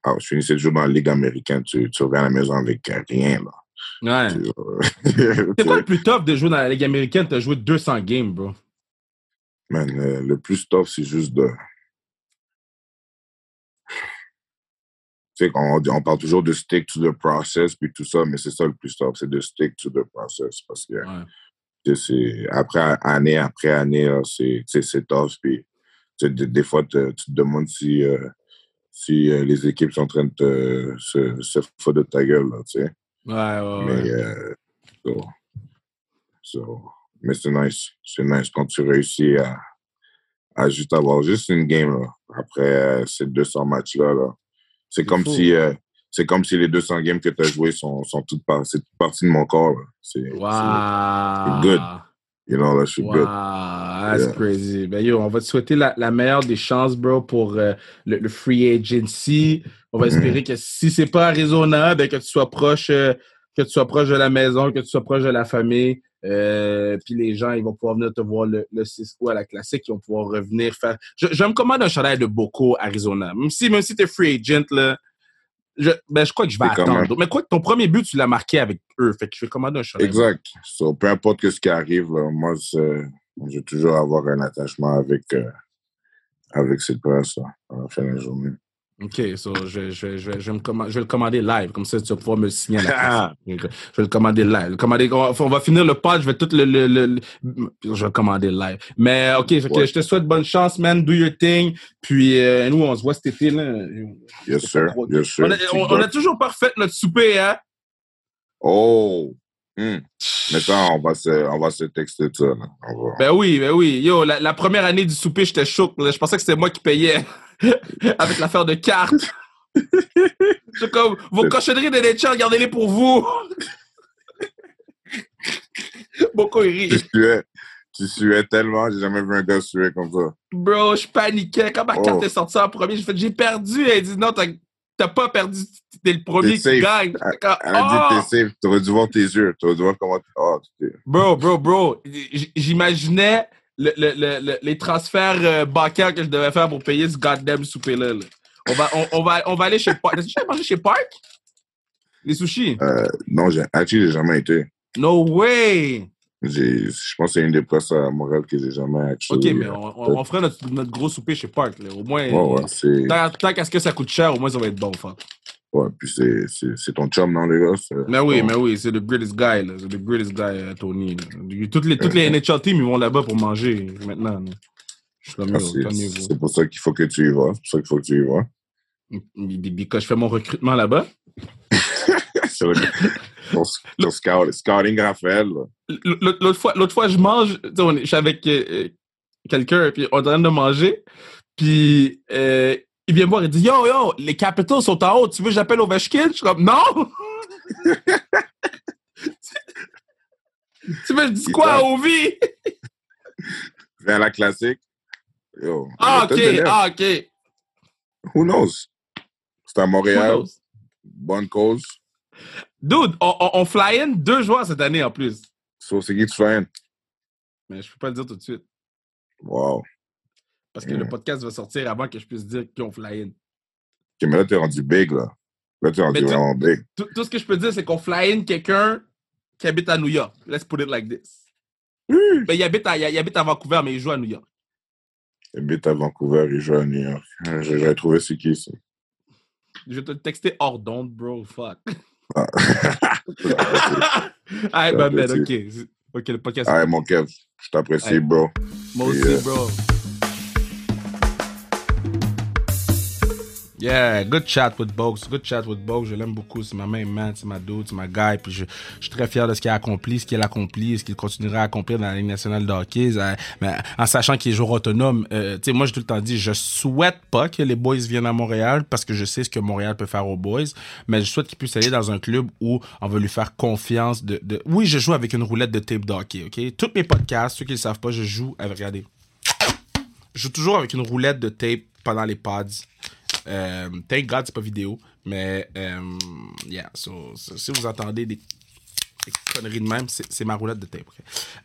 ah, je finissais le jour dans la Ligue américaine, tu, tu reviens à la maison avec rien. Là. Ouais. C'est quoi le plus tough de jouer dans la Ligue américaine? Tu as joué 200 games, bro. Man, euh, le plus tough, c'est juste de. Tu sais, on, on, parle toujours de stick to the process, puis tout ça, mais c'est ça le plus tough, c'est de stick to the process. Parce que ouais. c'est, après année après année, c'est tough. Puis des, des fois, te, tu te demandes si, euh, si euh, les équipes sont en train de te, se, se foutre de ta gueule, tu sais. Ouais, ouais, mais, ouais. Euh, so, so, mais c'est nice. C'est nice quand tu réussis à, à juste avoir juste une game là, après euh, ces 200 matchs-là. Là. C'est comme, si, euh, c'est comme si les 200 games que tu as joués sont, sont toutes, par, toute partie de mon corps. C'est wow. good. You know, that shit wow. good. That's yeah. crazy. Ben yo, on va te souhaiter la, la meilleure des chances, bro, pour euh, le, le, free agency. On va mm -hmm. espérer que si c'est pas Arizona, ben que tu sois proche, euh, que tu sois proche de la maison, que tu sois proche de la famille. Euh, puis les gens, ils vont pouvoir venir te voir le, le Cisco à la classique, ils vont pouvoir revenir faire. Je, je me commande un chandail de Boko Arizona. Même si, même si t'es free agent, là, je, ben, je crois que je vais attendre. Mais quoi que ton premier but, tu l'as marqué avec eux. Fait que je vais commander un chandail. Exact. So, peu importe ce qui arrive, là, moi, je vais toujours avoir un attachement avec, euh, avec cette presse à la fin de la journée. OK, so je, je, je, je, me commande, je vais le commander live, comme ça tu vas pouvoir me signer à la place. je vais le commander live. Commander, on, va finir le pod, je vais tout le, le, le, Je vais le commander live. Mais OK, je te souhaite bonne chance, man. Do your thing. Puis euh, nous, on se voit cet été. Là. Yes, sir. Yes, sir. On a, on, on a toujours pas refait notre souper, hein? Oh! Mmh. Mais ça, on va se, on va se texter ça. Là. Va... Ben oui, ben oui. Yo, la, la première année du souper, j'étais choqué. Je pensais que c'était moi qui payais avec l'affaire de cartes. C'est comme, vos cochonneries de nature, gardez-les pour vous. Boko, il Tu suais, tu suais tellement, j'ai jamais vu un gars suer comme ça. Bro, je paniquais. Quand ma carte oh. est sortie en premier, j'ai fait, j'ai perdu. Elle dit, non, t'as pas perdu, t'es le premier qui gagne. Elle, a dit, t'es safe, t'aurais dû voir tes yeux, t'aurais dû voir comment. Oh, bro, bro, bro, j'imaginais le, le, les transferts euh, bancaires que je devais faire pour payer ce goddamn souper-là. On, va, on, va, on va aller chez Park. Est-ce que tu mangé chez Park? Les sushis? Euh, non, j'ai, j'ai jamais été. No way! Je pense que c'est une des places à Montréal que j'ai jamais acheté. Ok, mais on, on, ferait notre, notre, gros souper chez Park. Là. Au moins, ouais, ouais, tant, tant qu'à ce que ça coûte cher, au moins ça va être bon. Enfin. Ouais, puis c'est ton chum, non, les gars? Mais oui, mais oui, c'est le greatest guy, là. C'est le greatest guy, euh, Tony. Toutes les, toutes les NHL teams, ils vont là-bas pour manger maintenant. Ah, c'est pour ça qu'il faut que tu y vas. C'est pour ça qu'il faut que tu y vas. Quand je fais mon recrutement là-bas. ton, ton scouting Raphaël. L'autre fois, fois, je mange, je suis avec euh, quelqu'un, puis on est en train de manger, puis euh, il vient me voir, il dit Yo, yo, les Capitals sont en haut, tu veux que j'appelle Ovechkin? Je suis comme Non Tu veux que je dise quoi à Ovi? Vers la classique. Yo, ah, ok, ah, ok. Who knows? C'est à Montréal. Bonne cause. Dude, on, on, fly in deux joueurs cette année en plus. So, c'est qui tu fly in? Mais je peux pas le dire tout de suite. Wow. Parce que le podcast va sortir avant que je puisse dire qui ont fly in. Ok, mais là, t'es rendu big, là. Là, t'es rendu vraiment big. Tout, tout, ce que je peux dire, c'est qu'on fly in quelqu'un qui habite à New York. Let's put it like this. Mais il habite, à, il habite à Vancouver, mais il joue à New York. Il habite à Vancouver, il joue à New York. J'ai trouvé c'est qui, ça. Je vais te texter hors d'onde, bro. Fuck. Ah. Alright, my man, ok. Ok, le podcast. Alright, mon Kev. Je t'apprécie, bro. Moi aussi, euh, bro. Yeah, good chat with Bogues. Good chat with Bogues. Je l'aime beaucoup. C'est ma main man, c'est ma dude, c'est ma guy. Puis je, je, suis très fier de ce qu'il a accompli, ce qu'il a accompli, ce qu'il continuera à accomplir dans la Ligue nationale de hockey. Mais en sachant qu'il est joueur autonome, euh, tu sais, moi, j'ai tout le temps dit, je souhaite pas que les boys viennent à Montréal parce que je sais ce que Montréal peut faire aux boys. Mais je souhaite qu'il puisse aller dans un club où on va lui faire confiance de, de... Oui, je joue avec une roulette de tape de hockey, OK? Tous mes podcasts, ceux qui ne savent pas, je joue avec, regardez. Je joue toujours avec une roulette de tape pendant les pods. Euh, thank God, c'est pas vidéo. Mais, euh, yeah, si vous entendez des, conneries de même, c'est ma roulette de tape.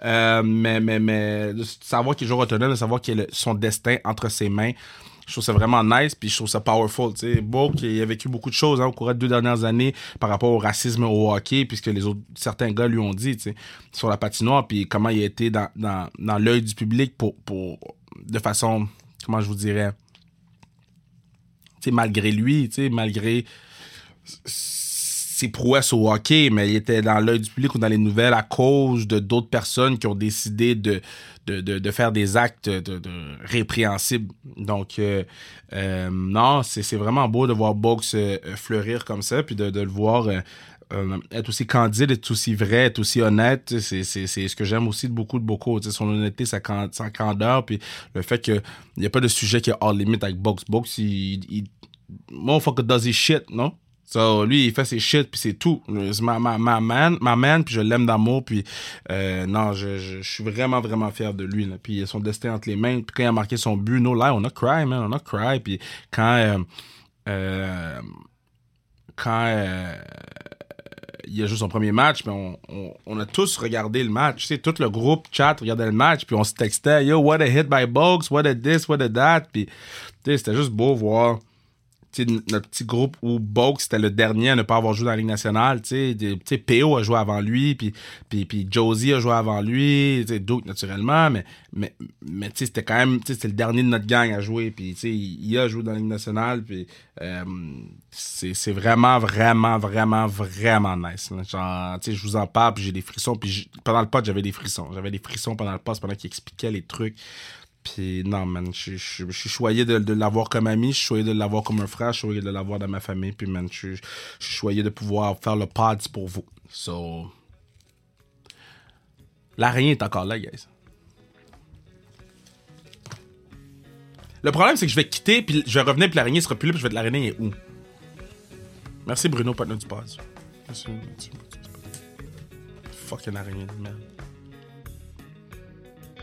Euh, mais, mais, mais, savoir qu'il est joueur autonome, de savoir qu'il a son destin entre ses mains, je trouve ça vraiment nice, puis je trouve ça powerful. Tu sais, Beau qui a vécu beaucoup de choses hein, au cours des deux dernières années par rapport au racisme au hockey, puisque les autres, certains gars lui ont dit, tu sais, sur la patinoire, puis comment il a été dans, dans, dans l'œil du public pour, pour, de façon, comment je vous dirais, malgré lui, malgré ses prouesses au hockey, mais il était dans l'œil du public ou dans les nouvelles à cause de d'autres personnes qui ont décidé de, de, faire des actes de, répréhensibles. Donc, euh, euh, non, c'est vraiment beau de voir Box euh, fleurir comme ça, puis de, le voir être aussi candide, être aussi vrai, être aussi honnête, c'est ce que j'aime aussi de beaucoup de beaucoup. Son honnêteté, sa, candeur, puis le fait qu'il n'y a pas de sujet qui est hors limite avec Box. Box, il, il motherfucker does his shit, non? So, lui, il fait ses shit, puis c'est tout. Ma, ma, ma, man, ma man, puis je l'aime d'amour, puis euh, non, je, je, suis vraiment, vraiment fier de lui. Là. Puis il a son destin entre les mains, puis quand il a marqué son but, no lie, on a cry, man, on a cry. Puis quand... Euh, euh, quand euh, il a joué son premier match, mais on, on, on, a tous regardé le match. Tu sais, tout le groupe chat regardait le match, puis on se textait, yo, what a hit by Bogues, what a this, what a that. Puis, tu sais, c'était juste beau voir notre petit groupe où Bogue, c'était le dernier à ne pas avoir joué dans la Ligue nationale. Tu sais, P.O. a joué avant lui, puis, puis, puis Josie a joué avant lui, Duke naturellement, mais, mais, mais c'était quand même, le dernier de notre gang à jouer, puis il a joué dans la Ligue nationale, puis euh, c'est vraiment, vraiment, vraiment, vraiment nice. Genre, je vous en parle, puis j'ai des frissons, puis pendant le pod, j'avais des frissons. J'avais des frissons pendant le pod, pendant qu'il expliquait les trucs. Puis non, man, je, suis choyé de, l'avoir comme ami, je suis choyé de l'avoir comme un frère, je suis choyé de l'avoir dans ma famille, puis man, je, suis choyé de pouvoir faire le pod pour vous. So. L'araignée est encore là, guys. Le problème, c'est que je vais quitter, puis je vais revenir, puis l'araignée sera plus là, puis je vais être l'araignée est où? Merci Bruno, partenaire du pod. Merci. Fucking araignée de merde.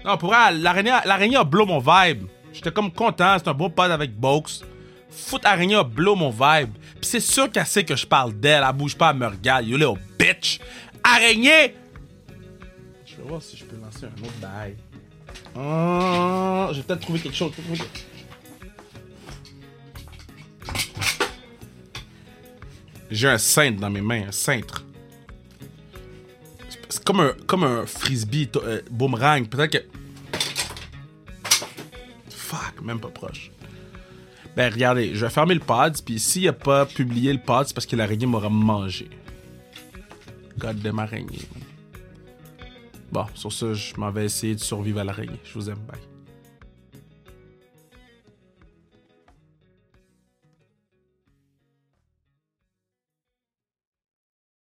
Non, pour l'araignée, l'araignée a blow mon vibe. J'étais comme content, c'est un beau pod avec Box. Foot araignée a blow mon vibe. Puis c'est sûr qu'elle sait que je parle d'elle, elle bouge pas, elle me regarde. You little bitch! Araignée! Je vais voir si je peux lancer un autre bail. Oh, j'ai peut-être trouvé quelque chose. J'ai un cintre dans mes mains, un cintre. Comme un, comme un frisbee euh, boomerang. Peut-être que. Fuck, même pas proche. Ben regardez, je vais fermer le pod, puis s'il a pas publié le pod, c'est parce que l'araignée m'aura mangé. God de araignée. Bon, sur ce, je m'en vais essayer de survivre à l'araignée. Je vous aime, bye.